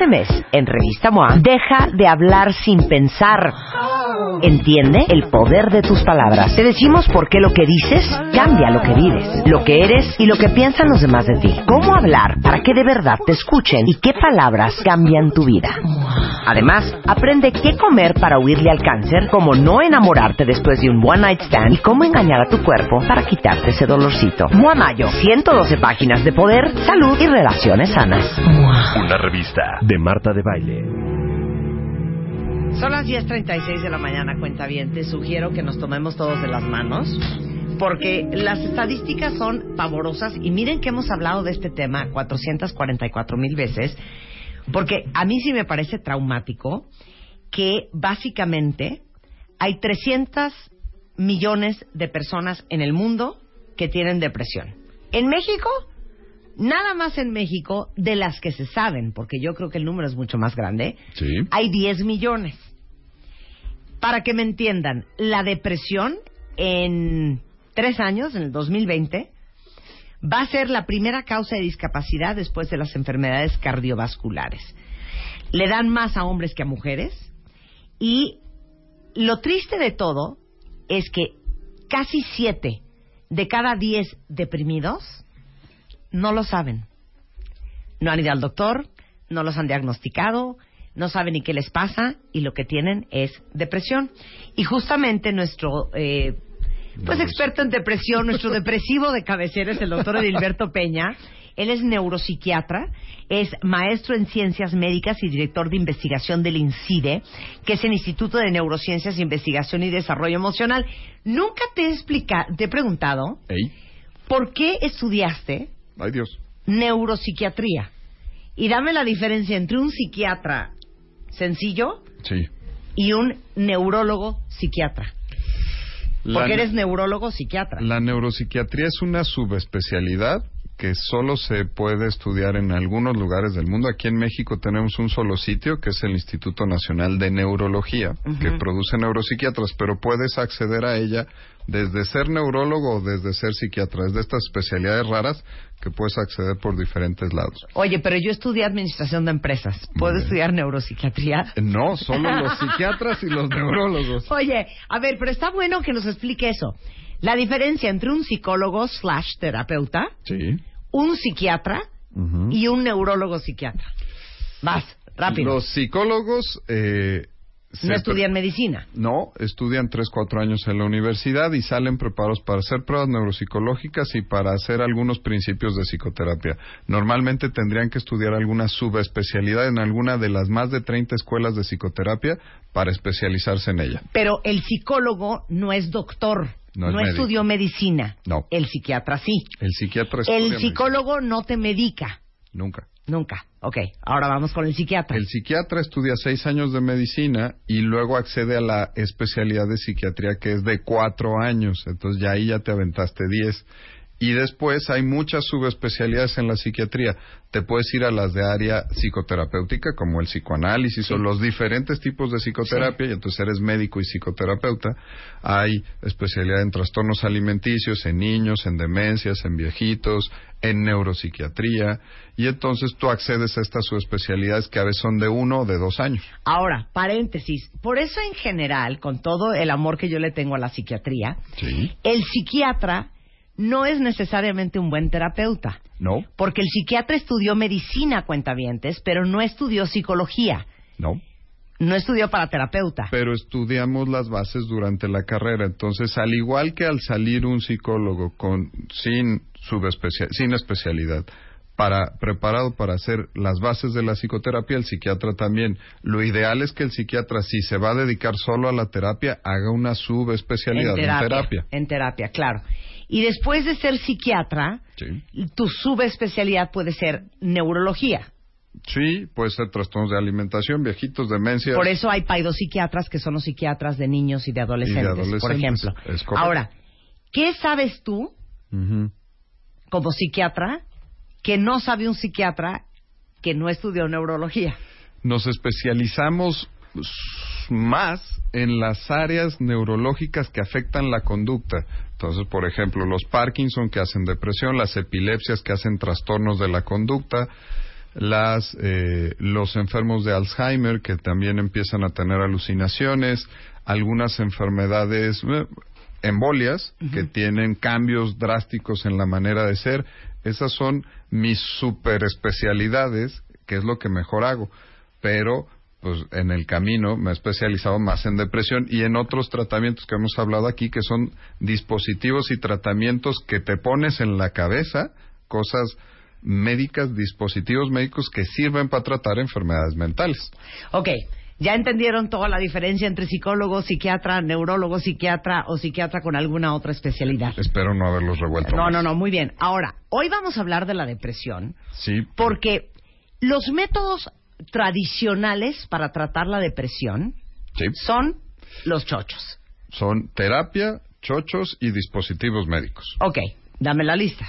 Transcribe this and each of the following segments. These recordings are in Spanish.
Este mes, en Revista MOA, deja de hablar sin pensar. Entiende el poder de tus palabras. Te decimos por qué lo que dices cambia lo que vives, lo que eres y lo que piensan los demás de ti. Cómo hablar para que de verdad te escuchen y qué palabras cambian tu vida. Además, aprende qué comer para huirle al cáncer, cómo no enamorarte después de un one night stand y cómo engañar a tu cuerpo para quitarte ese dolorcito. MOA Mayo, 112 páginas de poder, salud y relaciones sanas. Una revista de Marta de Baile. Son las 10.36 de la mañana, cuenta bien. Te sugiero que nos tomemos todos de las manos, porque las estadísticas son pavorosas y miren que hemos hablado de este tema 444 mil veces, porque a mí sí me parece traumático que básicamente hay 300 millones de personas en el mundo que tienen depresión. En México, nada más en México, de las que se saben, porque yo creo que el número es mucho más grande, Sí. hay 10 millones. Para que me entiendan, la depresión en tres años, en el 2020, va a ser la primera causa de discapacidad después de las enfermedades cardiovasculares. Le dan más a hombres que a mujeres y lo triste de todo es que casi siete de cada diez deprimidos no lo saben. No han ido al doctor, no los han diagnosticado, no saben ni qué les pasa y lo que tienen es depresión. Y justamente nuestro eh, pues experto en depresión, nuestro depresivo de cabecera es el doctor Edilberto Peña. Él es neuropsiquiatra, es maestro en ciencias médicas y director de investigación del INCIDE, que es el Instituto de Neurociencias, Investigación y Desarrollo Emocional. Nunca te he explicado, te he preguntado. ¿por qué estudiaste Ay, Dios. neuropsiquiatría? Y dame la diferencia entre un psiquiatra sencillo Sí. y un neurólogo psiquiatra. Porque eres neurólogo psiquiatra. La neuropsiquiatría es una subespecialidad que solo se puede estudiar en algunos lugares del mundo. Aquí en México tenemos un solo sitio, que es el Instituto Nacional de Neurología, que produce neuropsiquiatras, pero puedes acceder a ella desde ser neurólogo o desde ser psiquiatra. Es de estas especialidades raras que puedes acceder por diferentes lados. Oye, pero yo estudié administración de empresas. ¿Puedo bien. estudiar neuropsiquiatría? No, solo los psiquiatras y los neurólogos. Oye, a ver, pero está bueno que nos explique eso. La diferencia entre un psicólogo slash terapeuta, Sí. Un psiquiatra y un neurólogo psiquiatra. Vas, rápido. Los psicólogos... Eh, se no estudian medicina. No, estudian 3, 4 años en la universidad y salen preparados para hacer pruebas neuropsicológicas y para hacer algunos principios de psicoterapia. Normalmente tendrían que estudiar alguna subespecialidad en alguna de las más de 30 escuelas de psicoterapia para especializarse en ella. Pero el psicólogo no es doctor. No estudió medicina. No. El psiquiatra sí. El psiquiatra El medicina. psicólogo no te medica. Nunca. Nunca. Ok, ahora vamos con el psiquiatra. El psiquiatra estudia seis años de medicina y luego accede a la especialidad de psiquiatría que es de cuatro años. Entonces ya ahí ya te aventaste diez. Y después hay muchas subespecialidades en la psiquiatría. Te puedes ir a las de área psicoterapéutica, como el psicoanálisis o los diferentes tipos de psicoterapia, y entonces eres médico y psicoterapeuta. Hay especialidad en trastornos alimenticios, en niños, en demencias, en viejitos, en neuropsiquiatría, y entonces tú accedes a estas subespecialidades que a veces son de uno o de dos años. Ahora, paréntesis. Por eso, en general, con todo el amor que yo le tengo a la psiquiatría, Sí. el psiquiatra no es necesariamente un buen terapeuta. No, Porque el psiquiatra estudió medicina, cuentavientes, pero no estudió psicología. no. No estudió para terapeuta. Pero estudiamos las bases durante la carrera. Entonces, al igual que al salir un psicólogo con sin subespecia- sin especialidad, para preparado para hacer las bases de la psicoterapia, el psiquiatra también. Lo ideal es que el psiquiatra, si se va a dedicar solo a la terapia, haga una subespecialidad en terapia. En terapia, claro. Y después de ser psiquiatra, Sí. tu subespecialidad puede ser neurología. Sí, puede ser trastornos de alimentación, viejitos, demencias. Por eso hay paidopsiquiatras que son los psiquiatras de niños y de adolescentes, por adolescentes, ejemplo. es. Ahora, ¿qué sabes tú como psiquiatra que no sabe un psiquiatra que no estudió neurología? nos especializamos más en las áreas neurológicas que afectan la conducta. Entonces, por ejemplo, los Parkinson que hacen depresión, las epilepsias que hacen trastornos de la conducta, las, eh, los enfermos de Alzheimer que también empiezan a tener alucinaciones, algunas enfermedades, eh, embolias, que tienen cambios drásticos en la manera de ser. Esas son mis super especialidades, que es lo que mejor hago. Pero pues en el camino me he especializado más en depresión y en otros tratamientos que hemos hablado aquí que son dispositivos y tratamientos que te pones en la cabeza, cosas médicas, dispositivos médicos que sirven para tratar enfermedades mentales. Ok, ya entendieron toda la diferencia entre psicólogo, psiquiatra, neurólogo, psiquiatra o psiquiatra con alguna otra especialidad. Espero no haberlos revuelto. No, no, no, muy bien. Ahora, hoy vamos a hablar de la depresión. Sí. Porque los métodos tradicionales para tratar la depresión Sí. son los chochos. Son terapia, chochos y dispositivos médicos. Ok, dame la lista.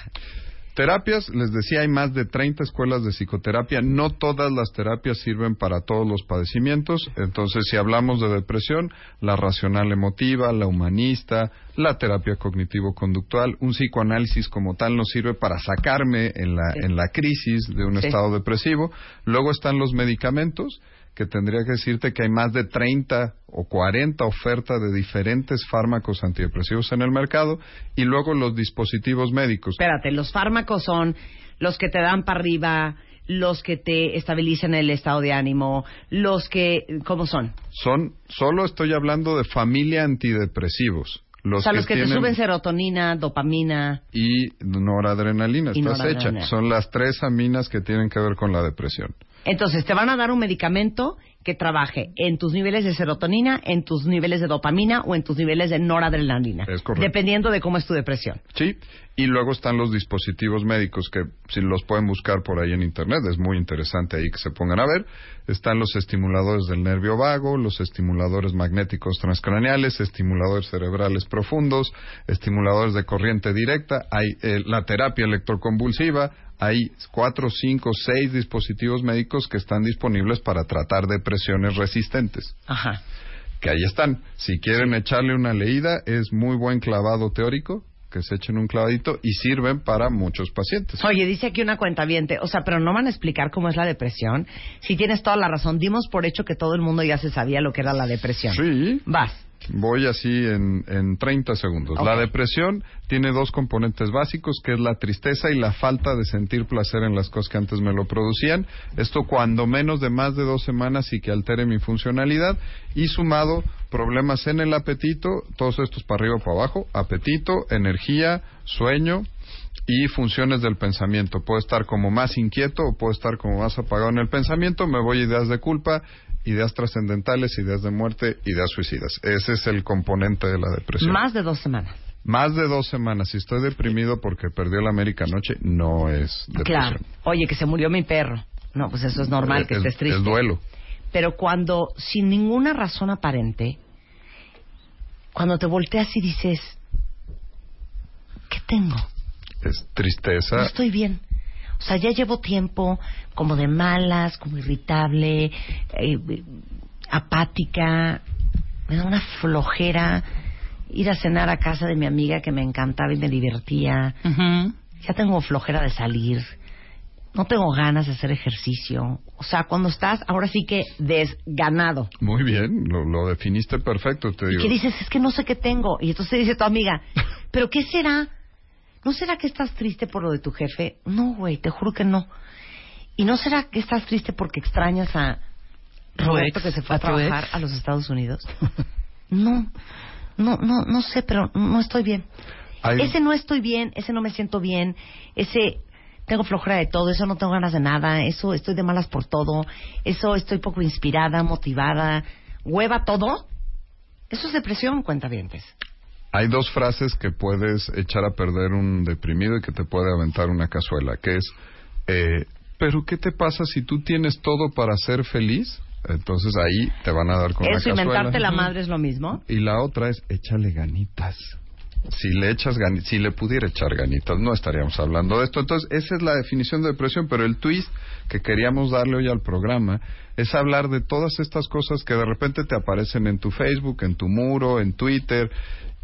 Terapias, les decía, hay más de 30 escuelas de psicoterapia. No todas las terapias sirven para todos los padecimientos. Entonces, si hablamos de depresión, la racional emotiva, la humanista, la terapia cognitivo-conductual, un psicoanálisis como tal nos sirve para sacarme en la, en la crisis de un Sí. estado depresivo. Luego están los medicamentos, que tendría que decirte que hay más de 30 o 40 ofertas de diferentes fármacos antidepresivos en el mercado. Y luego los dispositivos médicos. Espérate, los fármacos son los que te dan para arriba, los que te estabilizan el estado de ánimo, los que, ¿cómo son? Son, solo estoy hablando de familia antidepresivos. Los o sea, los que te suben serotonina, dopamina. y noradrenalina, Y estás noradrenalina. hecha. Son las tres aminas que tienen que ver con la depresión. Entonces, te van a dar un medicamento que trabaje en tus niveles de serotonina, en tus niveles de dopamina o en tus niveles de noradrenalina. Es correcto. Dependiendo de cómo es tu depresión. Sí, y luego están los dispositivos médicos que si los pueden buscar por ahí en internet, es muy interesante ahí que se pongan a ver. Están los estimuladores del nervio vago, los estimuladores magnéticos transcraneales, estimuladores cerebrales profundos, estimuladores de corriente directa, hay eh, la terapia electroconvulsiva, hay cuatro, cinco, seis dispositivos médicos que están disponibles para tratar depresiones resistentes Ajá. que ahí están. Si quieren echarle una leída, es muy buen clavado teórico, que se echen un clavadito y sirven para muchos pacientes. Oye, dice aquí una cuenta o sea, pero no van a explicar cómo es la depresión. Si tienes toda la razón, dimos por hecho que todo el mundo ya se sabía lo que era la depresión. Sí, Vas. Voy así en, en 30 segundos. La depresión tiene dos componentes básicos, que es la tristeza y la falta de sentir placer en las cosas que antes me lo producían. Esto cuando menos de más de dos semanas y que altere mi funcionalidad. Y sumado, problemas en el apetito, todos estos para arriba o para abajo, apetito, energía, sueño y funciones del pensamiento. Puedo estar como más inquieto o puedo estar como más apagado en el pensamiento. Me voy a ideas de culpa, ideas trascendentales, ideas de muerte, ideas suicidas. Ese es el componente de la depresión. Más de dos semanas. Más de dos semanas. Si estoy deprimido porque perdió la América anoche, no es depresión. Claro. Oye, que se murió mi perro. No, pues eso es normal, que es, estés triste. es duelo. Pero cuando, sin ninguna razón aparente, cuando te volteas y dices, ¿qué tengo? Es tristeza. No estoy bien. O sea, ya llevo tiempo como de malas, como irritable, eh, apática, me da una flojera ir a cenar a casa de mi amiga que me encantaba y me divertía. Ya tengo flojera de salir. No tengo ganas de hacer ejercicio. O sea, cuando estás ahora sí que desganado. Muy bien, lo, lo definiste perfecto, te Y que dices, es que no sé qué tengo. Y entonces te dice tu amiga, ¿pero qué será? ¿No será que estás triste por lo de tu jefe? No, güey, te juro que no. ¿Y no será que estás triste porque extrañas a Roberto ex, que se fue a, trabajar ex. a los Estados Unidos? no, no, no, no sé, pero no estoy bien. Hay- Ese no estoy bien, ese no me siento bien, ese tengo flojera de todo, eso no tengo ganas de nada, eso estoy de malas por todo, eso estoy poco inspirada, motivada, hueva todo. Eso es depresión, cuentavientes. Hay dos frases que puedes echar a perder un deprimido y que te puede aventar una cazuela, que es, eh, pero ¿qué te pasa si tú tienes todo para ser feliz? Entonces ahí te van a dar con Eso, la cazuela. inventarte la madre es lo mismo. Y la otra es, échale ganitas. Si le echas gani- si le pudiera echar ganitas, no estaríamos hablando de esto. Entonces, esa es la definición de depresión, pero el twist que queríamos darle hoy al programa es hablar de todas estas cosas que de repente te aparecen en tu Facebook, en tu muro, en Twitter,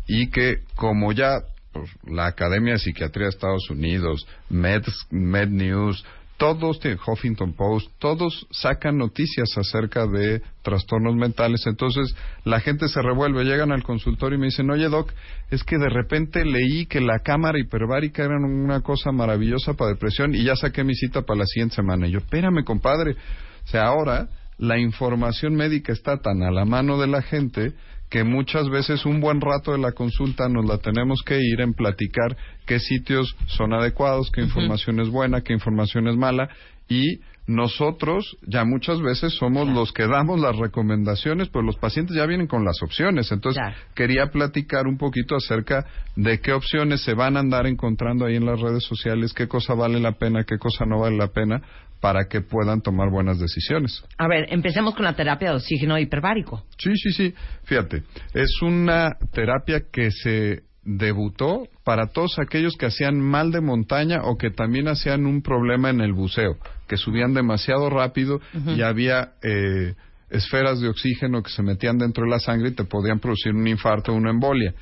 y que como ya pues, la Academia de Psiquiatría de Estados Unidos, Med, Med News, todos, Huffington Post, todos sacan noticias acerca de trastornos mentales. Entonces la gente se revuelve, llegan al consultorio y me dicen, oye doc, es que de repente leí que la cámara hiperbárica era una cosa maravillosa para depresión y ya saqué mi cita para la siguiente semana. Y yo, espérame compadre, o sea, ahora la información médica está tan a la mano de la gente que muchas veces un buen rato de la consulta nos la tenemos que ir en platicar qué sitios son adecuados, qué información es buena, qué información es mala y nosotros ya muchas veces somos los que damos las recomendaciones, pues los pacientes ya vienen con las opciones. Entonces, quería platicar un poquito acerca de qué opciones se van a andar encontrando ahí en las redes sociales, qué cosa vale la pena, qué cosa no vale la pena, para que puedan tomar buenas decisiones. A ver, empecemos con la terapia de oxígeno hiperbárico. Sí, sí, sí. Fíjate, es una terapia que se debutó para todos aquellos que hacían mal de montaña o que también hacían un problema en el buceo, que subían demasiado rápido y había eh, esferas de oxígeno que se metían dentro de la sangre y te podían producir un infarto o una embolia.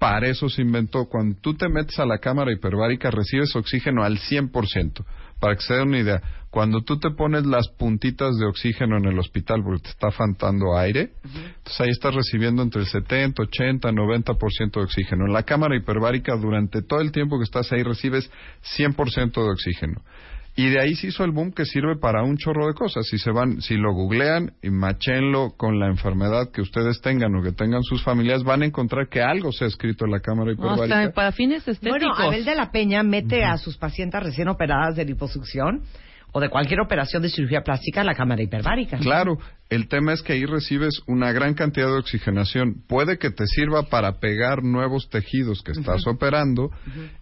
Para eso se inventó. Cuando tú te metes a la cámara hiperbárica recibes oxígeno al 100%. Para que se den una idea, cuando tú te pones las puntitas de oxígeno en el hospital porque te está faltando aire, entonces ahí estás recibiendo entre el 70, 80, 90% de oxígeno. En la cámara hiperbárica, durante todo el tiempo que estás ahí, recibes 100% de oxígeno. Y de ahí se hizo el boom que sirve para un chorro de cosas. Si se van, si lo googlean y machenlo con la enfermedad que ustedes tengan o que tengan sus familias, van a encontrar que algo se ha escrito en la cámara hiperbárica. No, para fines estéticos. Bueno, Abel de la Peña mete a sus pacientes recién operadas de liposucción o de cualquier operación de cirugía plástica la cámara hiperbárica. Claro, el tema es que ahí recibes una gran cantidad de oxigenación. Puede que te sirva para pegar nuevos tejidos que estás operando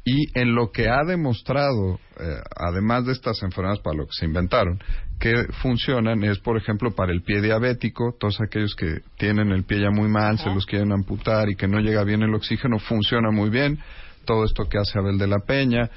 y en lo que ha demostrado, eh, además de estas enfermedades para lo que se inventaron, que funcionan es, por ejemplo, para el pie diabético, todos aquellos que tienen el pie ya muy mal, se los quieren amputar y que no llega bien el oxígeno, funciona muy bien. Todo esto que hace Abel de la Peña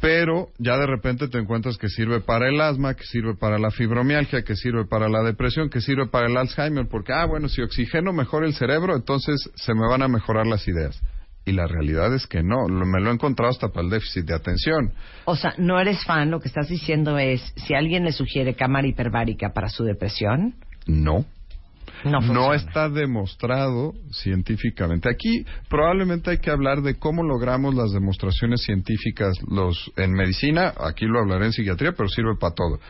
pero ya de repente te encuentras que sirve para el asma, que sirve para la fibromialgia, que sirve para la depresión, que sirve para el Alzheimer, porque, ah, bueno, si oxigeno mejora el cerebro, entonces se me van a mejorar las ideas. Y la realidad es que no, me lo he encontrado hasta para el déficit de atención. O sea, no eres fan, lo que estás diciendo es, si alguien le sugiere cámara hiperbárica para su depresión. No. No, está demostrado científicamente. Aquí probablemente hay que hablar de cómo logramos las demostraciones científicas los, en medicina, aquí lo hablaré en psiquiatría, pero sirve para todo.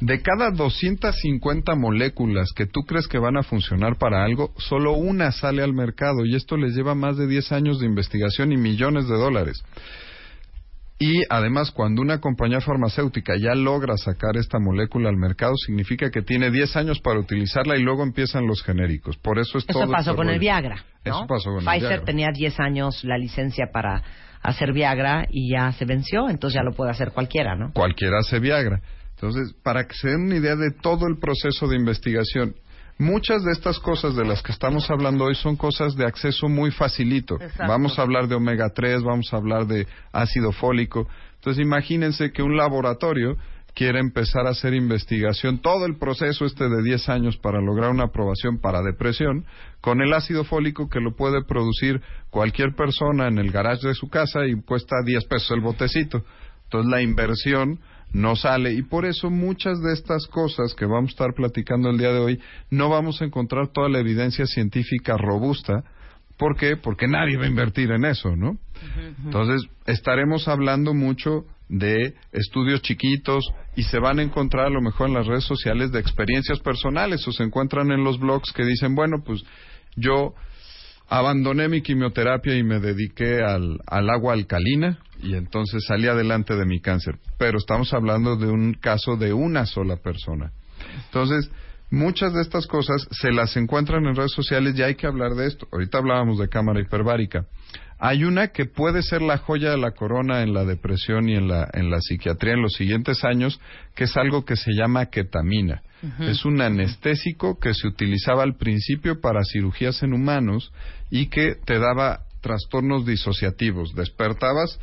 De cada 250 moléculas que tú crees que van a funcionar para algo, solo una sale al mercado y esto les lleva más de 10 años de investigación y millones de dólares. Y además, cuando una compañía farmacéutica ya logra sacar esta molécula al mercado, significa que tiene 10 años para utilizarla y luego empiezan los genéricos. Por eso es eso todo. pasó con el Viagra. Eso pasó con Pfizer el Viagra. tenía 10 años la licencia para hacer Viagra y ya se venció, entonces ya lo puede hacer cualquiera, ¿no? Cualquiera hace Viagra. Entonces, para que se den una idea de todo el proceso de investigación, Muchas de estas cosas de las que estamos hablando hoy son cosas de acceso muy facilito. Vamos a hablar de omega 3, vamos a hablar de ácido fólico. Entonces imagínense que un laboratorio quiere empezar a hacer investigación, todo el proceso este de 10 años para lograr una aprobación para depresión, con el ácido fólico que lo puede producir cualquier persona en el garage de su casa y cuesta 10 pesos el botecito. Entonces la inversión no sale y por eso muchas de estas cosas que vamos a estar platicando el día de hoy no vamos a encontrar toda la evidencia científica robusta. ¿Por qué? Porque nadie va a invertir en eso, ¿no? Entonces, estaremos hablando mucho de estudios chiquitos y se van a encontrar a lo mejor en las redes sociales de experiencias personales o se encuentran en los blogs que dicen, bueno, pues yo abandoné mi quimioterapia y me dediqué al, al agua alcalina y entonces salí adelante de mi cáncer. Pero estamos hablando de un caso de una sola persona. Entonces, muchas de estas cosas se las encuentran en redes sociales y hay que hablar de esto. Ahorita hablábamos de cámara hiperbárica. Hay una que puede ser la joya de la corona en la depresión y en la, en la psiquiatría en los siguientes años, que es algo que se llama ketamina. Es un anestésico que se utilizaba al principio para cirugías en humanos y que te daba trastornos disociativos. Despertabas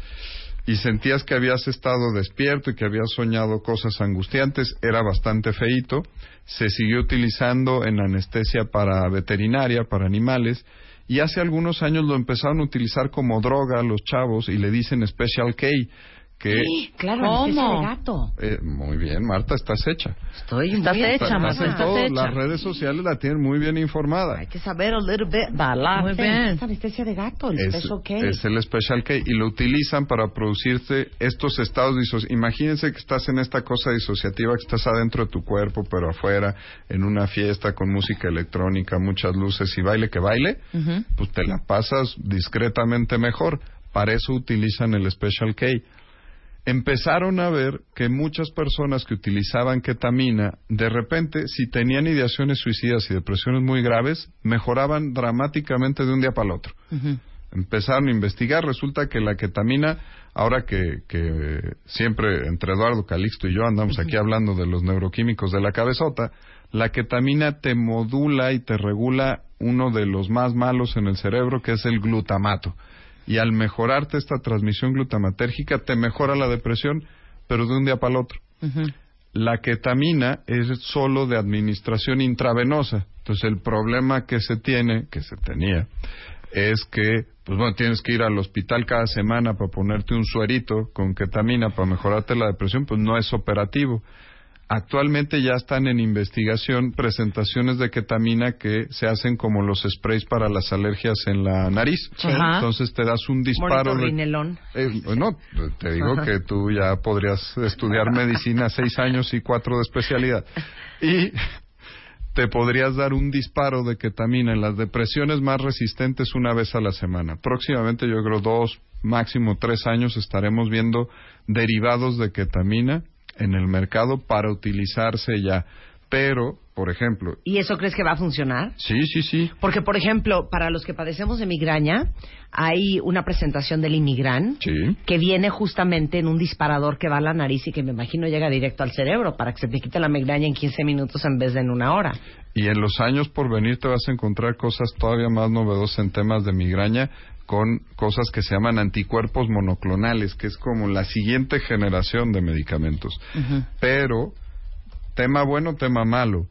y sentías que habías estado despierto y que habías soñado cosas angustiantes. Era bastante feito. Se siguió utilizando en anestesia para veterinaria, para animales. Y hace algunos años lo empezaron a utilizar como droga los chavos y le dicen Special K, que... Claro, ¿Cómo? anestesia de gato. Eh, muy bien, Marta, estás hecha. Estoy Estás muy hecha, Marta, estás hecha. Las redes sociales la tienen muy bien informada. Hay que saber a little bit about Muy bien. Es anestesia de gato, el es, special K. es el Special K y lo utilizan para producirte estos estados disociativos. Imagínense que estás en esta cosa disociativa, que estás adentro de tu cuerpo, pero afuera, en una fiesta con música electrónica, muchas luces y baile, que baile, Ujú. pues te la pasas discretamente mejor. Para eso utilizan el Special K. Empezaron a ver que muchas personas que utilizaban ketamina, de repente, si tenían ideaciones suicidas y depresiones muy graves, mejoraban dramáticamente de un día para el otro. Empezaron a investigar, resulta que la ketamina, ahora que, que siempre entre Eduardo Calixto y yo andamos aquí hablando de los neuroquímicos de la cabezota, la ketamina te modula y te regula uno de los más malos en el cerebro, que es el glutamato. Y al mejorarte esta transmisión glutamatérgica, te mejora la depresión, pero de un día para el otro. La ketamina es solo de administración intravenosa. Entonces el problema que se tiene, que se tenía, es que, pues bueno, tienes que ir al hospital cada semana para ponerte un suerito con ketamina para mejorarte la depresión, pues no es operativo. Actualmente ya están en investigación presentaciones de ketamina que se hacen como los sprays para las alergias en la nariz. Ajá. Entonces te das un disparo Bonito eh, bueno, te digo que tú ya podrías estudiar medicina seis años y cuatro de especialidad. Y te podrías dar un disparo de ketamina en las depresiones más resistentes una vez a la semana. Próximamente, yo creo dos, máximo tres años, estaremos viendo derivados de ketamina en el mercado para utilizarse ya. Pero, por ejemplo, ¿Y eso crees que va a funcionar? sí, sí, sí, Porque, por ejemplo, para los que padecemos de migraña, hay una presentación del Imigran sí. que viene justamente en un disparador que va a la nariz y que me imagino llega directo al cerebro para que se te quite la migraña en 15 minutos en vez de en una hora. Y en los años por venir te vas a encontrar cosas todavía más novedosas en temas de migraña con cosas que se llaman anticuerpos monoclonales, que es como la siguiente generación de medicamentos. Pero, tema bueno, tema malo.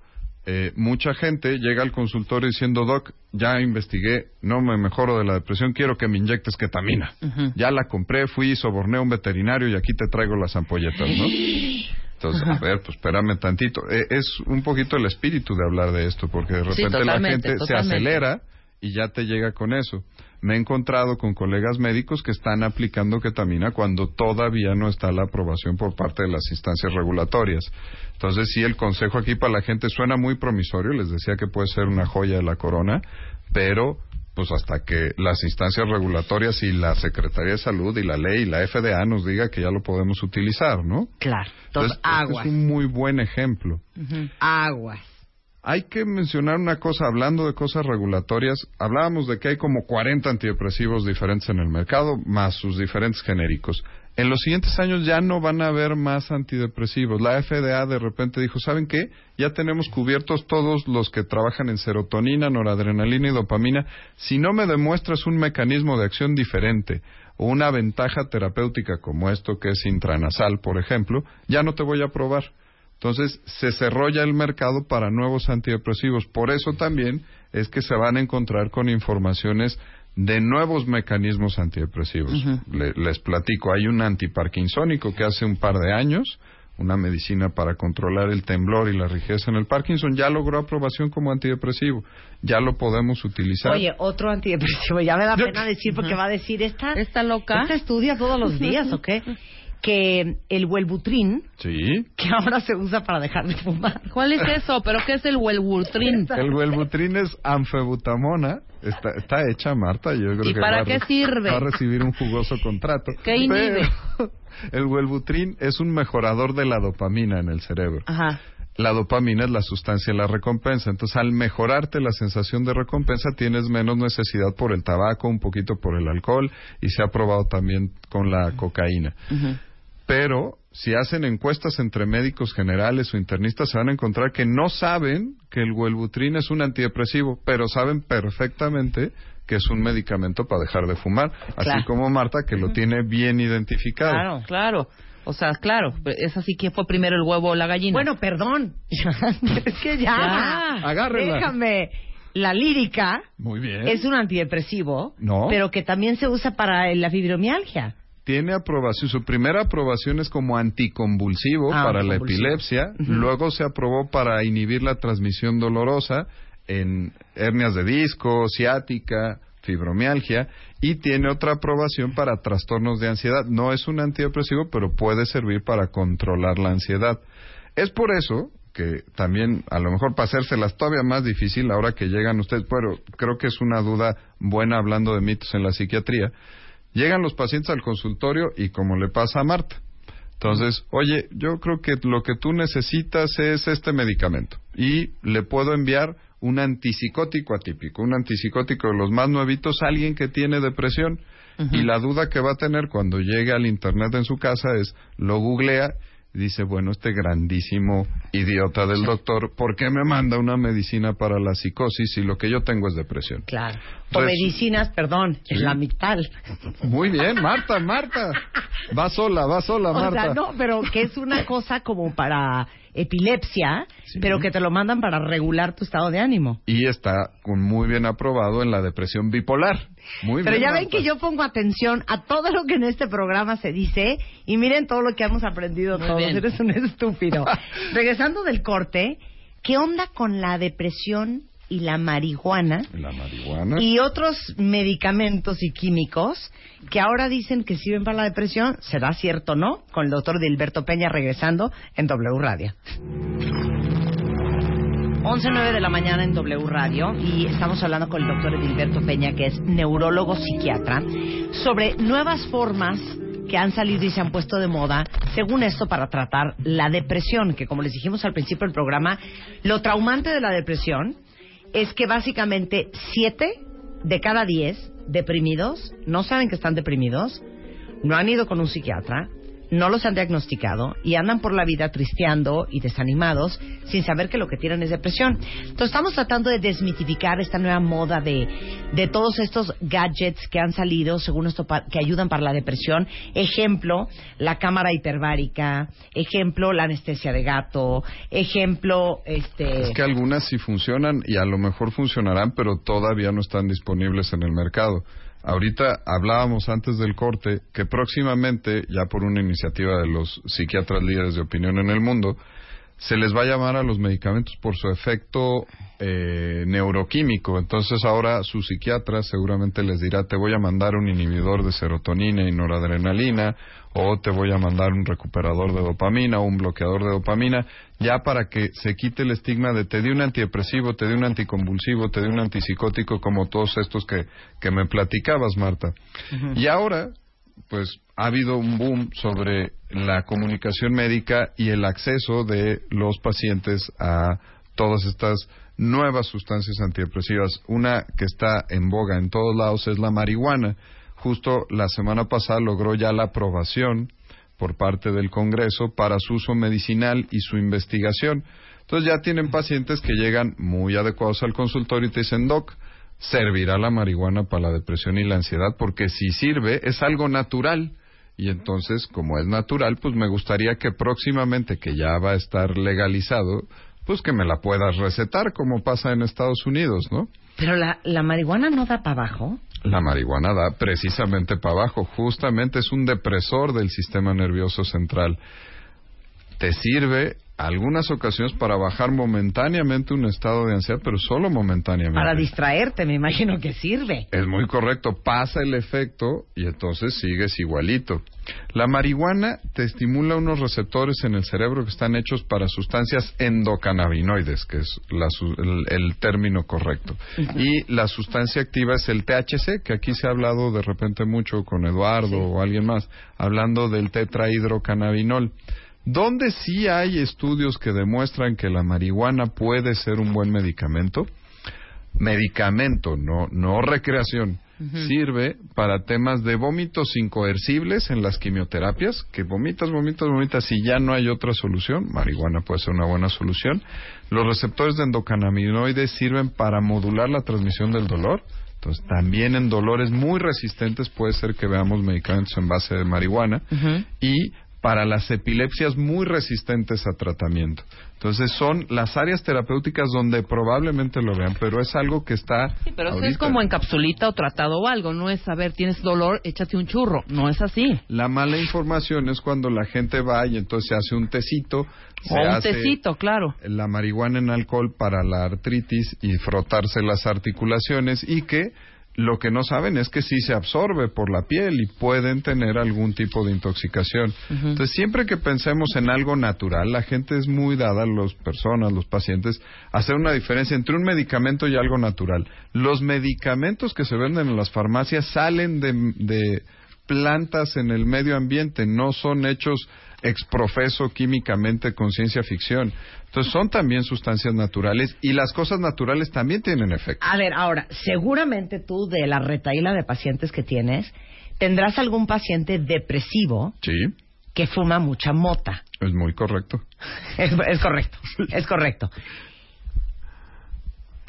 Eh, mucha gente llega al consultorio diciendo, Doc, ya investigué, no me mejoro de la depresión, quiero que me inyectes ketamina. Ya la compré, fui, soborné a un veterinario y aquí te traigo las ampolletas, ¿no? Entonces, a ver, pues espérame tantito. Eh, es un poquito el espíritu de hablar de esto, porque de Sí, repente la totalmente, gente se acelera y ya te llega con eso. Me he encontrado con colegas médicos que están aplicando ketamina cuando todavía no está la aprobación por parte de las instancias regulatorias. Entonces, sí, el consejo aquí para la gente suena muy promisorio, les decía que puede ser una joya de la corona, pero pues hasta que las instancias regulatorias y la Secretaría de Salud y la ley y la FDA nos diga que ya lo podemos utilizar, ¿no? Claro. Entonces, este aguas. es un muy buen ejemplo. Aguas. Hay que mencionar una cosa, hablando de cosas regulatorias, hablábamos de que hay como 40 antidepresivos diferentes en el mercado, más sus diferentes genéricos. En los siguientes años ya no van a haber más antidepresivos. La FDA de repente dijo, ¿saben qué? Ya tenemos cubiertos todos los que trabajan en serotonina, noradrenalina y dopamina. Si no me demuestras un mecanismo de acción diferente o una ventaja terapéutica como esto que es intranasal, por ejemplo, ya no te voy a aprobar. Entonces, se cerró ya el mercado para nuevos antidepresivos. Por eso también es que se van a encontrar con informaciones de nuevos mecanismos antidepresivos. Le- les platico, hay un antiparkinsónico que hace un par de años, una medicina para controlar el temblor y la rigidez en el Parkinson, ya logró aprobación como antidepresivo. Ya lo podemos utilizar. Oye, otro antidepresivo. Ya me da pena decir porque va a decir esta. ¿Está loca? Esta estudia todos los días, ¿o qué? Que el Wellbutrin, Sí. que ahora se usa para dejar de fumar. ¿Cuál es eso? ¿Pero qué es el Wellbutrin? El Wellbutrin es anfebutamona. Está, está hecha, Marta. Yo creo ¿Y que para va a qué re- sirve? Va a recibir un jugoso contrato. ¿Qué inhibe? Pero el Wellbutrin es un mejorador de la dopamina en el cerebro. Ajá. La dopamina es la sustancia de la recompensa. Entonces, al mejorarte la sensación de recompensa, tienes menos necesidad por el tabaco, un poquito por el alcohol, y se ha probado también con la cocaína. Pero si hacen encuestas entre médicos generales o internistas, se van a encontrar que no saben que el Wellbutrin es un antidepresivo, pero saben perfectamente que es un medicamento para dejar de fumar. Así como Marta, que lo tiene bien identificado. Claro, claro. O sea, claro, es así que fue primero el huevo o la gallina. Bueno, perdón. es que ya. Ya. Agárrenla. Déjame. La lírica Muy bien. es un antidepresivo, No. pero que también se usa para la fibromialgia. Tiene aprobación. Su primera aprobación es como anticonvulsivo Ah, para la epilepsia. Luego se aprobó para inhibir la transmisión dolorosa en hernias de disco, ciática, fibromialgia. Y tiene otra aprobación para trastornos de ansiedad. No es un antidepresivo, pero puede servir para controlar la ansiedad. Es por eso que también, a lo mejor para hacérselas todavía más difícil ahora que llegan ustedes, pero creo que es una duda buena hablando de mitos en la psiquiatría. Llegan los pacientes al consultorio y como le pasa a Marta. Entonces, oye, yo creo que lo que tú necesitas es este medicamento y le puedo enviar un antipsicótico atípico, un antipsicótico de los más nuevitos a alguien que tiene depresión. Y la duda que va a tener cuando llegue al internet en su casa es, lo googlea y dice, bueno, este grandísimo idiota del doctor, ¿por qué me manda una medicina para la psicosis si lo que yo tengo es depresión? Claro. O Res- medicinas, perdón, Sí. es la mitad. Muy bien, Marta, Marta. Va sola, va sola, O Marta. sea, no, pero que es una cosa como para epilepsia, Sí. pero que te lo mandan para regular tu estado de ánimo. Y está con muy bien aprobado en la depresión bipolar. Muy Pero bien. ya ven Marta. que yo pongo atención a todo lo que en este programa se dice y miren todo lo que hemos aprendido Muy todos. bien. Eres un estúpido. Regresando del corte, ¿qué onda con la depresión y la marihuana La marihuana. y otros medicamentos y químicos que ahora dicen que sirven para la depresión? ¿Será cierto o no? Con el doctor Dilberto Peña regresando en W Radio. 11.09 de la mañana en W Radio y estamos hablando con el doctor Edilberto Peña, que es neurólogo psiquiatra, sobre nuevas formas que han salido y se han puesto de moda, según esto, para tratar la depresión, que como les dijimos al principio del programa, lo traumante de la depresión es que básicamente 7 de cada 10 deprimidos no saben que están deprimidos, no han ido con un psiquiatra, no los han diagnosticado y andan por la vida tristeando y desanimados sin saber que lo que tienen es depresión. Entonces estamos tratando de desmitificar esta nueva moda de, de todos estos gadgets que han salido, según esto, que ayudan para la depresión. Ejemplo, la cámara hiperbárica. Ejemplo, la anestesia de gato. Ejemplo, este... Es que algunas sí funcionan y a lo mejor funcionarán, pero todavía no están disponibles en el mercado. Ahorita hablábamos antes del corte que próximamente, ya por una iniciativa de los psiquiatras líderes de opinión en el mundo, se les va a llamar a los medicamentos por su efecto eh, neuroquímico. Entonces ahora su psiquiatra seguramente les dirá, te voy a mandar un inhibidor de serotonina y noradrenalina, o te voy a mandar un recuperador de dopamina o un bloqueador de dopamina, ya para que se quite el estigma de te di un antidepresivo, te di un anticonvulsivo, te di un antipsicótico, como todos estos que, que me platicabas, Marta. Y ahora, pues ha habido un boom sobre la comunicación médica y el acceso de los pacientes a todas estas nuevas sustancias antidepresivas. Una que está en boga en todos lados es la marihuana. Justo la semana pasada logró ya la aprobación por parte del Congreso para su uso medicinal y su investigación. Entonces ya tienen pacientes que llegan muy adecuados al consultorio y te dicen, Doc, servirá la marihuana para la depresión y la ansiedad porque si sirve es algo natural. Y entonces, como es natural, pues me gustaría que próximamente, que ya va a estar legalizado, pues que me la puedas recetar como pasa en Estados Unidos, ¿no? Pero la, la marihuana no da para abajo. La marihuana da precisamente para abajo, justamente es un depresor del sistema nervioso central. Te sirve algunas ocasiones para bajar momentáneamente un estado de ansiedad, pero solo momentáneamente. Para distraerte, me imagino que sirve. Es muy correcto, pasa el efecto y entonces sigues igualito. La marihuana te estimula unos receptores en el cerebro que están hechos para sustancias endocannabinoides, que es la el término correcto. Y la sustancia activa es el THC, que aquí se ha hablado de repente mucho con Eduardo o alguien más, hablando del tetrahidrocannabinol. ¿Dónde sí hay estudios que demuestran que la marihuana puede ser un buen medicamento? medicamento, no, no recreación. Sirve para temas de vómitos incoercibles en las quimioterapias, que vomitas, vomitas, vomitas y ya no hay otra solución. Marihuana puede ser una buena solución. Los receptores de endocannabinoides sirven para modular la transmisión del dolor. Entonces, también en dolores muy resistentes puede ser que veamos medicamentos en base de marihuana. Y para las epilepsias muy resistentes a tratamiento. Entonces son las áreas terapéuticas donde probablemente lo vean, pero es algo que está. Sí, pero eso es como en capsulita o tratado o algo. No es saber, tienes dolor, échate un churro. No es así. La mala información es cuando la gente va y entonces se hace un tecito. se O un hace tecito, claro. La marihuana en alcohol para la artritis y frotarse las articulaciones y que lo que no saben es que sí se absorbe por la piel y pueden tener algún tipo de intoxicación. Entonces, siempre que pensemos en algo natural, la gente es muy dada, las personas, los pacientes, a hacer una diferencia entre un medicamento y algo natural. Los medicamentos que se venden en las farmacias salen de, de plantas en el medio ambiente, no son hechos exprofeso químicamente con ciencia ficción. Entonces son también sustancias naturales y las cosas naturales también tienen efecto. A ver, ahora, seguramente tú de la retaíla de pacientes que tienes, tendrás algún paciente depresivo Sí, que fuma mucha mota. es muy correcto. Es, es correcto, es correcto.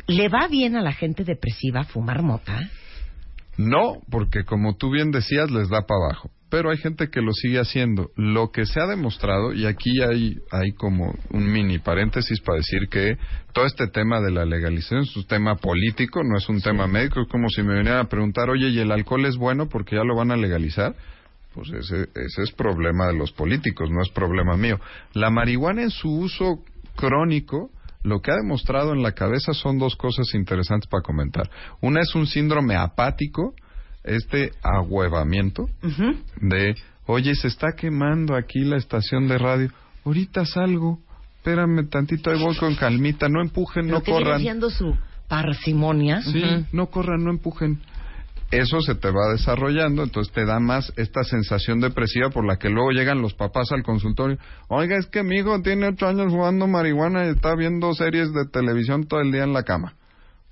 ¿Le va bien a la gente depresiva fumar mota? No, porque como tú bien decías, les da para abajo. Pero hay gente que lo sigue haciendo. Lo que se ha demostrado, y aquí hay, hay como un mini paréntesis para decir que todo este tema de la legalización es un tema político, no es un tema médico. Es como si me vinieran a preguntar, oye, ¿y el alcohol es bueno porque ya lo van a legalizar? Pues ese, ese es problema de los políticos, no es problema mío. La marihuana en su uso crónico, lo que ha demostrado en la cabeza son dos cosas interesantes para comentar. Una es un síndrome apático, este ahuevamiento de, oye, se está quemando aquí la estación de radio, ahorita salgo, espérame tantito, ahí voy con calmita, no empujen, no que viene corran. siendo su parsimonia. Sí, no corran, no empujen. Eso se te va desarrollando, entonces te da más esta sensación depresiva por la que luego llegan los papás al consultorio. Oiga, es que mi hijo tiene ocho años jugando marihuana y está viendo series de televisión todo el día en la cama.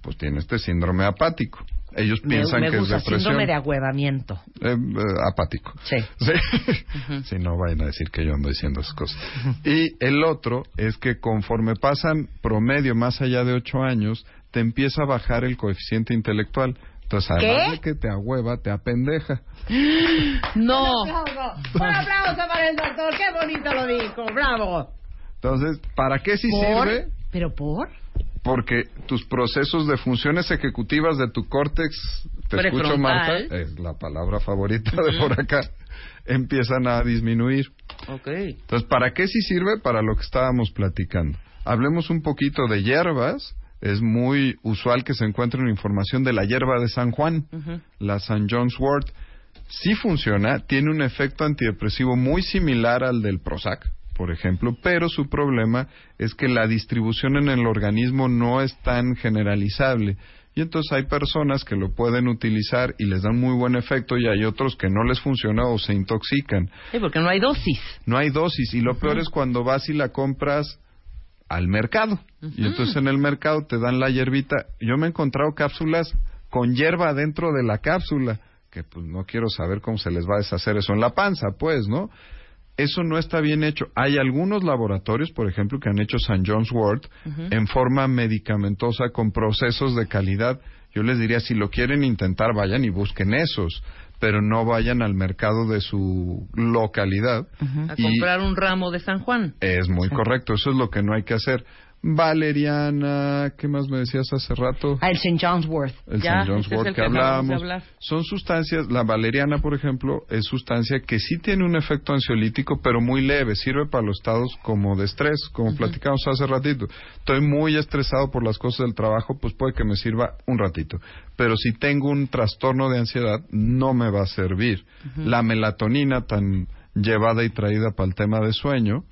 Pues tiene este síndrome apático. Ellos Me, piensan me que gusta, es depresión. síndrome de agüevamiento. Eh, eh, apático. Sí. Sí. Sí, no vayan a decir que yo ando diciendo esas cosas. Y el otro es que conforme pasan promedio más allá de ocho años, te empieza a bajar el coeficiente intelectual. Entonces, además de que te ahueva, te apendeja. No. Un aplauso para el doctor, qué bonito lo dijo, bravo. Entonces, ¿para qué sí ¿Por? sirve? ¿Pero por? Porque tus procesos de funciones ejecutivas de tu córtex, te escucho. Marta, es la palabra favorita de por acá, empiezan a disminuir. Ok. Entonces, ¿para qué sí sirve? Para lo que estábamos platicando. Hablemos un poquito de hierbas. Es muy usual que se encuentre una información de la hierba de San Juan, la St. John's wort. Sí funciona, tiene un efecto antidepresivo muy similar al del Prozac, por ejemplo, pero su problema es que la distribución en el organismo no es tan generalizable. Y entonces hay personas que lo pueden utilizar y les dan muy buen efecto y hay otros que no les funciona o se intoxican. Sí, porque no hay dosis. No hay dosis y lo peor es cuando vas y la compras al mercado. Y entonces en el mercado te dan la hierbita. Yo me he encontrado cápsulas con hierba dentro de la cápsula, que pues no quiero saber cómo se les va a deshacer eso en la panza, pues, ¿no? Eso no está bien hecho. Hay algunos laboratorios, por ejemplo, que han hecho St. John's Wort en forma medicamentosa con procesos de calidad. Yo les diría, si lo quieren intentar, vayan y busquen esos, pero no vayan al mercado de su localidad. A comprar un ramo de San Juan. es muy correcto, eso es lo que no hay que hacer. Valeriana, ¿qué más me decías hace rato? Ah, el St. John's Wort. El Ya, St. John's es wort que, hablábamos. Son sustancias, la valeriana, por ejemplo, es sustancia que sí tiene un efecto ansiolítico, pero muy leve. Sirve para los estados como de estrés, como platicamos hace ratito. Estoy muy estresado por las cosas del trabajo, pues puede que me sirva un ratito. Pero si tengo un trastorno de ansiedad, no me va a servir. La melatonina tan llevada y traída para el tema de sueño,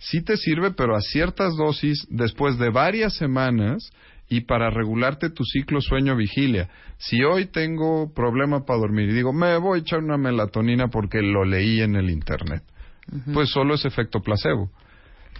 sí te sirve, pero a ciertas dosis, después de varias semanas, y para regularte tu ciclo sueño-vigilia. Si hoy tengo problema para dormir y digo, me voy a echar una melatonina porque lo leí en el Internet, pues solo es efecto placebo.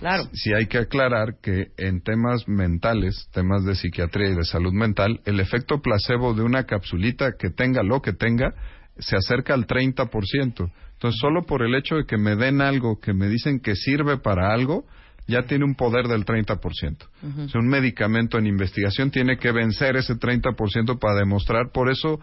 Claro. Sí hay que aclarar que en temas mentales, temas de psiquiatría y de salud mental, el efecto placebo de una capsulita que tenga lo que tenga se acerca al 30%. Entonces, solo por el hecho de que me den algo que me dicen que sirve para algo, ya tiene un poder del 30%. O sea, un medicamento en investigación tiene que vencer ese 30% para demostrar. Por eso,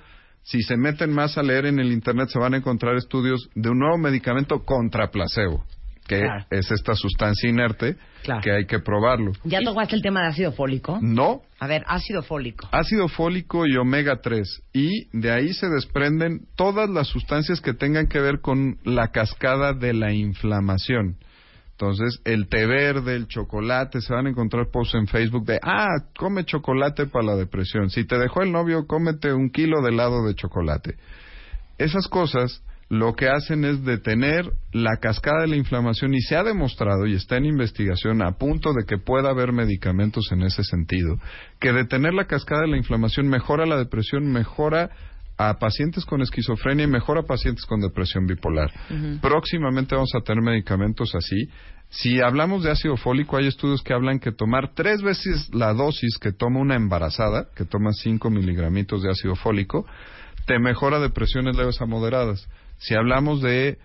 Si se meten más a leer en el Internet, se van a encontrar estudios de un nuevo medicamento contra placebo, que Claro. es esta sustancia inerte Claro. que hay que probarlo. ¿Ya tocaste el tema de ácido fólico? No, A ver, ácido fólico. ácido fólico y omega 3 y de ahí se desprenden todas las sustancias que tengan que ver con la cascada de la inflamación. Entonces, el té verde, el chocolate, se van a encontrar posts en Facebook de, ah, come chocolate para la depresión. Si te dejó el novio, cómete un kilo de helado de chocolate. Esas cosas lo que hacen es detener la cascada de la inflamación y se ha demostrado y está en investigación a punto de que pueda haber medicamentos en ese sentido, que detener la cascada de la inflamación mejora la depresión, mejora a pacientes con esquizofrenia y mejora a pacientes con depresión bipolar. Próximamente vamos a tener medicamentos así. Si hablamos de ácido fólico, hay estudios que hablan que tomar tres veces la dosis que toma una embarazada, que toma 5 miligramitos de ácido fólico, te mejora depresiones leves a moderadas. Si hablamos de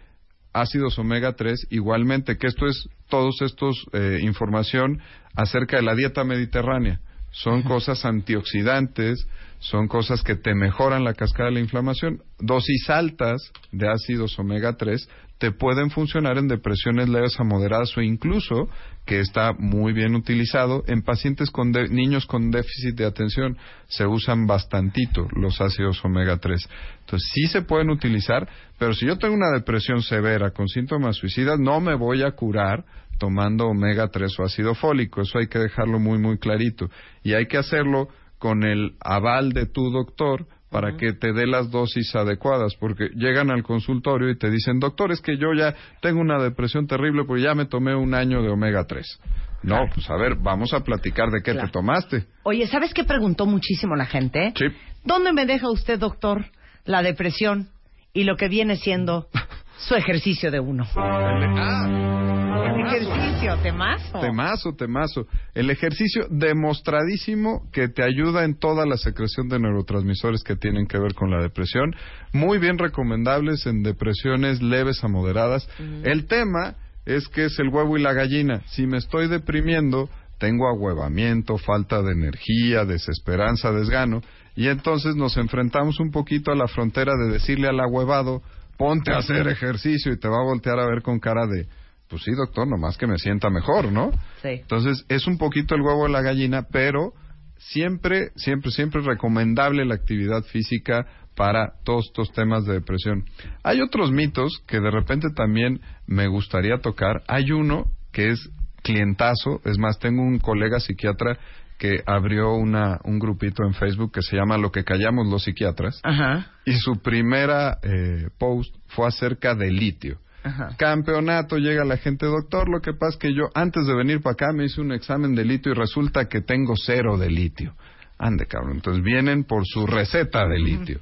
ácidos omega 3, igualmente, que esto es todos estos eh, información acerca de la dieta mediterránea. Son cosas antioxidantes, son cosas que te mejoran la cascada de la inflamación. Dosis altas de ácidos omega 3 te pueden funcionar en depresiones leves a moderadas o incluso, que está muy bien utilizado, en pacientes con de- niños con déficit de atención. Se usan bastantito los ácidos omega 3. Entonces sí se pueden utilizar, pero si yo tengo una depresión severa con síntomas suicidas, no me voy a curar tomando omega 3 o ácido fólico. Eso hay que dejarlo muy, muy clarito. Y hay que hacerlo con el aval de tu doctor para que te dé las dosis adecuadas, porque llegan al consultorio y te dicen, doctor, es que yo ya tengo una depresión terrible porque ya me tomé un año de omega 3. No, pues a ver, vamos a platicar de qué Claro. te tomaste. Oye, ¿sabes qué preguntó muchísimo la gente? Sí. ¿Dónde me deja usted, doctor, la depresión y lo que viene siendo su ejercicio de uno? ejercicio, temazo. Temazo, temazo. El ejercicio demostradísimo que te ayuda en toda la secreción de neurotransmisores que tienen que ver con la depresión. Muy bien recomendables en depresiones leves a moderadas. El tema es que es el huevo y la gallina. Si me estoy deprimiendo, tengo ahuevamiento, falta de energía, desesperanza, desgano. Y entonces nos enfrentamos un poquito a la frontera de decirle al ahuevado, ponte a hacer ejercicio y te va a voltear a ver con cara de, pues sí, doctor, nomás que me sienta mejor, ¿no? Sí. Entonces, es un poquito el huevo de la gallina, pero siempre, siempre, siempre recomendable la actividad física para todos estos temas de depresión. Hay otros mitos que de repente también me gustaría tocar. Hay uno que es clientazo, es más, tengo un colega psiquiatra que abrió una, un grupito en Facebook que se llama Lo que callamos los psiquiatras Ajá, y su primera eh, post fue acerca de litio. ajá. Campeonato, llega la gente, doctor, lo que pasa es que yo antes de venir para acá me hice un examen de litio y resulta que tengo cero de litio. Ande, cabrón. Entonces vienen por su receta de litio.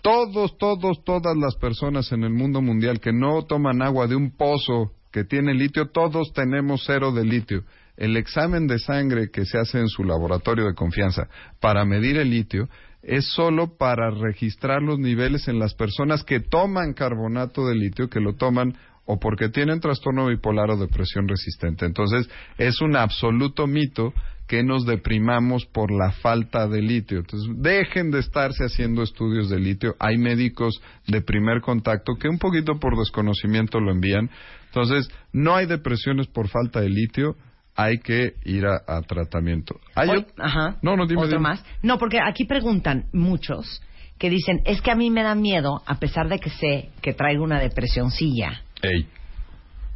Todos, todos, todas las personas en el mundo mundial que no toman agua de un pozo que tiene litio, todos tenemos cero de litio. El examen de sangre que se hace en su laboratorio de confianza para medir el litio es solo para registrar los niveles en las personas que toman carbonato de litio, que lo toman o porque tienen trastorno bipolar o depresión resistente. Entonces, es un absoluto mito que nos deprimamos por la falta de litio. Entonces, dejen de estarse haciendo estudios de litio. Hay médicos de primer contacto que un poquito por desconocimiento lo envían. Entonces, no hay depresiones por falta de litio, hay que ir a, a tratamiento. Hay Hoy- ot- ajá. No, no, dime, Otro dime. más. No, porque aquí preguntan muchos que dicen, es que a mí me da miedo, a pesar de que sé que traigo una depresioncilla, Ey.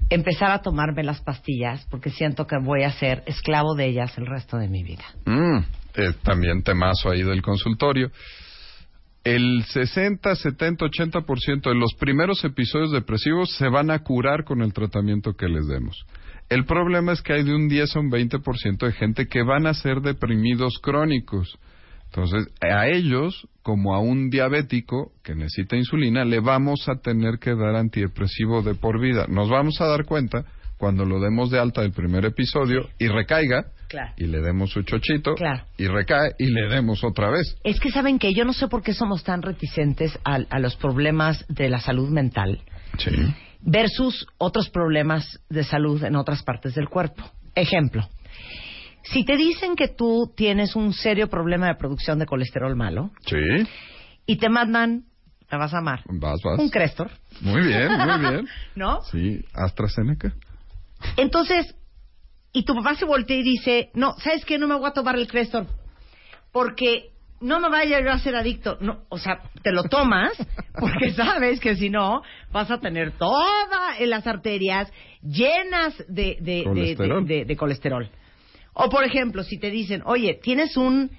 empezar a tomarme las pastillas porque siento que voy a ser esclavo de ellas el resto de mi vida. Mm, eh, también temazo ahí del consultorio. El 60, 70, 80% de los primeros episodios depresivos se van a curar con el tratamiento que les demos. El problema es que hay de un 10 a un 20% de gente que van a ser deprimidos crónicos. Entonces, a ellos, como a un diabético que necesita insulina, le vamos a tener que dar antidepresivo de por vida. Nos vamos a dar cuenta cuando lo demos de alta del primer episodio y recaiga, Claro. y le demos su chochito, Claro. y recae, y le demos otra vez. Es que saben que yo no sé por qué somos tan reticentes a, a los problemas de la salud mental Sí. Versus otros problemas de salud en otras partes del cuerpo. Ejemplo, si te dicen que tú tienes un serio problema de producción de colesterol malo Sí. y te mandan, me vas a amar, Vas, vas. un Crestor, Muy bien, muy bien. ¿no? Sí, AstraZeneca. Entonces, y tu papá se voltea y dice, no, ¿sabes qué? No me voy a tomar el Crestor porque no me vaya yo a ser adicto. No, o sea, te lo tomas porque sabes que si no vas a tener todas las arterias llenas de, de, Colesterol. de- de- de colesterol. O por ejemplo, si te dicen, oye, tienes un,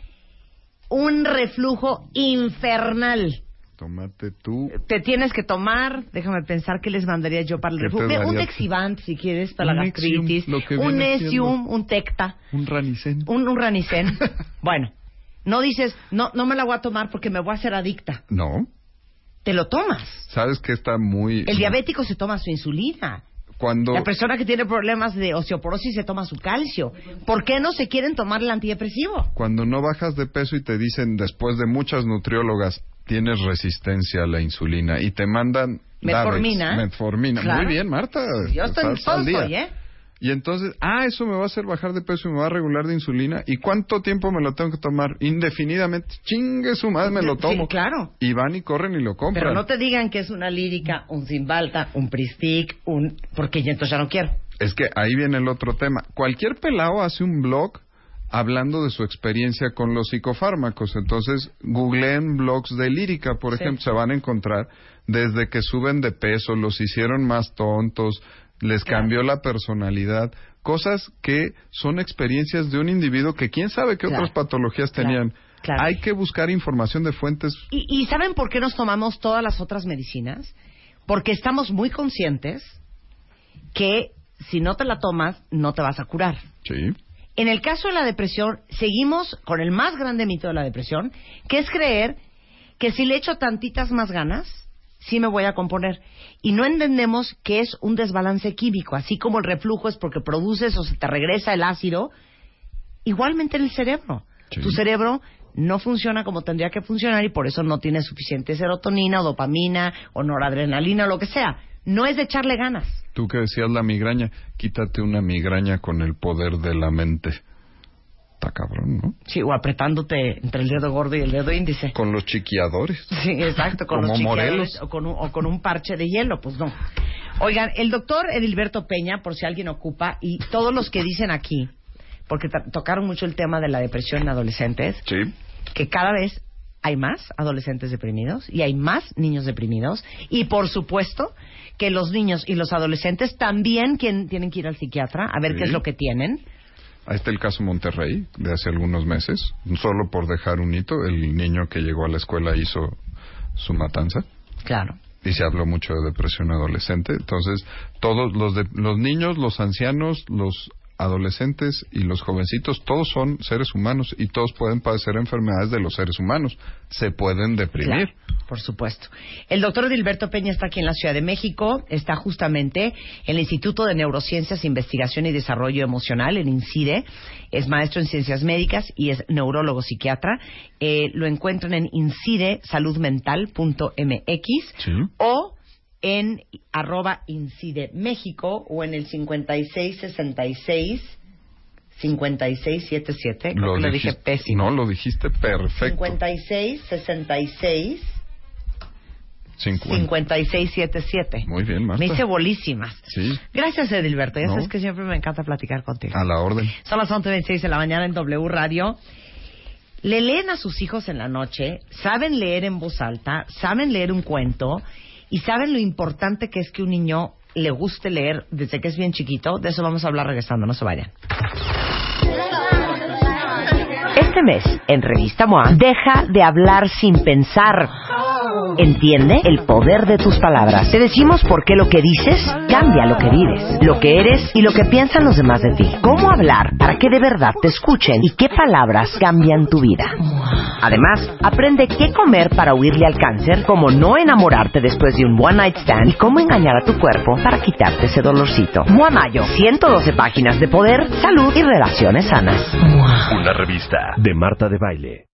un reflujo infernal. Tómate tú. Te tienes que tomar, déjame pensar qué les mandaría yo para el ¿Qué te reflujo. Un daría? Exivant, si quieres, para la Un gastritis. Un Nesium, un Tecta, Un ranicén. un, un Ranicen. bueno, no dices, no, no me la voy a tomar porque me voy a hacer adicta. No. Te lo tomas. ¿Sabes que está muy... El diabético se toma su insulina. Cuando... La persona que tiene problemas de osteoporosis se toma su calcio. ¿Por qué no se quieren tomar el antidepresivo? Cuando no bajas de peso y te dicen después de muchas nutriólogas tienes resistencia a la insulina y te mandan Metformina. Davex, metformina. Claro. Muy bien, Marta. Yo estoy en día. ¿eh? Y entonces, ah, eso me va a hacer bajar de peso y me va a regular de insulina. ¿Y cuánto tiempo me lo tengo que tomar? Indefinidamente. Chingue su madre, me lo Sí, tomo. claro. Y van y corren y lo compran. Pero no te digan que es una lírica, un Zimbalta, un Pristic, un... Porque yo entonces ya no quiero. Es que ahí viene el otro tema. Cualquier pelao hace un blog hablando de su experiencia con los psicofármacos. Entonces, googleen blogs de lírica, por Sí. ejemplo, se van a encontrar desde que suben de peso, los hicieron más tontos, les Claro. cambió la personalidad, cosas que son experiencias de un individuo que quién sabe qué Claro. otras patologías tenían. Claro. Hay que buscar información de fuentes. ¿Y, y saben por qué nos tomamos todas las otras medicinas? Porque estamos muy conscientes que si no te la tomas, no te vas a curar. Sí. En el caso de la depresión, seguimos con el más grande mito de la depresión, que es creer que si le echo tantitas más ganas, sí me voy a componer. Y no entendemos que es un desbalance químico, así como el reflujo es porque produces o se te regresa el ácido, igualmente en el cerebro. Sí. Tu cerebro no funciona como tendría que funcionar y por eso no tiene suficiente serotonina o dopamina o noradrenalina o lo que sea. No es de echarle ganas. Tú que decías la migraña, quítate una migraña con el poder de la mente. Está cabrón, ¿no? Sí, o apretándote entre el dedo gordo y el dedo índice. Con los chiquiadores. Sí, exacto, con Como los chiqueadores Morelos. o con, un, o con un parche de hielo, pues no. Oigan, el doctor Edilberto Peña, por si alguien ocupa, y todos los que dicen aquí, porque tocaron mucho el tema de la depresión en adolescentes, Sí. que cada vez hay más adolescentes deprimidos y hay más niños deprimidos, y por supuesto que los niños y los adolescentes también quien- tienen que ir al psiquiatra a ver Sí. qué es lo que tienen. Ahí está el caso Monterrey, de hace algunos meses. Solo por dejar un hito, el niño que llegó a la escuela hizo su matanza. Claro. Y se habló mucho de depresión adolescente. Entonces, todos los, de- los niños, los ancianos, los adolescentes y los jovencitos, todos son seres humanos y todos pueden padecer enfermedades de los seres humanos. Se pueden deprimir. Claro, por supuesto. El doctor Edilberto Peña está aquí en la Ciudad de México, está justamente en el Instituto de Neurociencias, Investigación y Desarrollo Emocional, en INCIDE, es maestro en ciencias médicas y es neurólogo psiquiatra. Eh, lo encuentran en incidesaludmental.mx Sí. o en arroba incide México o en el 5666 5677, creo que lo dije dijiste- pésimo. No, lo dijiste perfecto. 56 66 Cincuenta. 5677. Muy bien, Marta. Me hice bolísimas. Sí. Gracias, Edilberto. Ya No. sabes que siempre me encanta platicar contigo. A la orden. Son las 11.26 de la mañana en W Radio. Le leen a sus hijos en la noche, saben leer en voz alta, saben leer un cuento y saben lo importante que es que un niño le guste leer desde que es bien chiquito. De eso vamos a hablar regresando, no se vayan. Este mes, en Revista MOA, deja de hablar sin pensar. Entiende el poder de tus palabras. Te decimos por qué lo que dices cambia lo que vives, lo que eres y lo que piensan los demás de ti. Cómo hablar para que de verdad te escuchen y qué palabras cambian tu vida. Además, aprende qué comer para huirle al cáncer, cómo no enamorarte después de un one night stand y cómo engañar a tu cuerpo para quitarte ese dolorcito. MOA Mayo, 112 páginas de poder, salud y relaciones sanas. Una revista de Marta de Baile.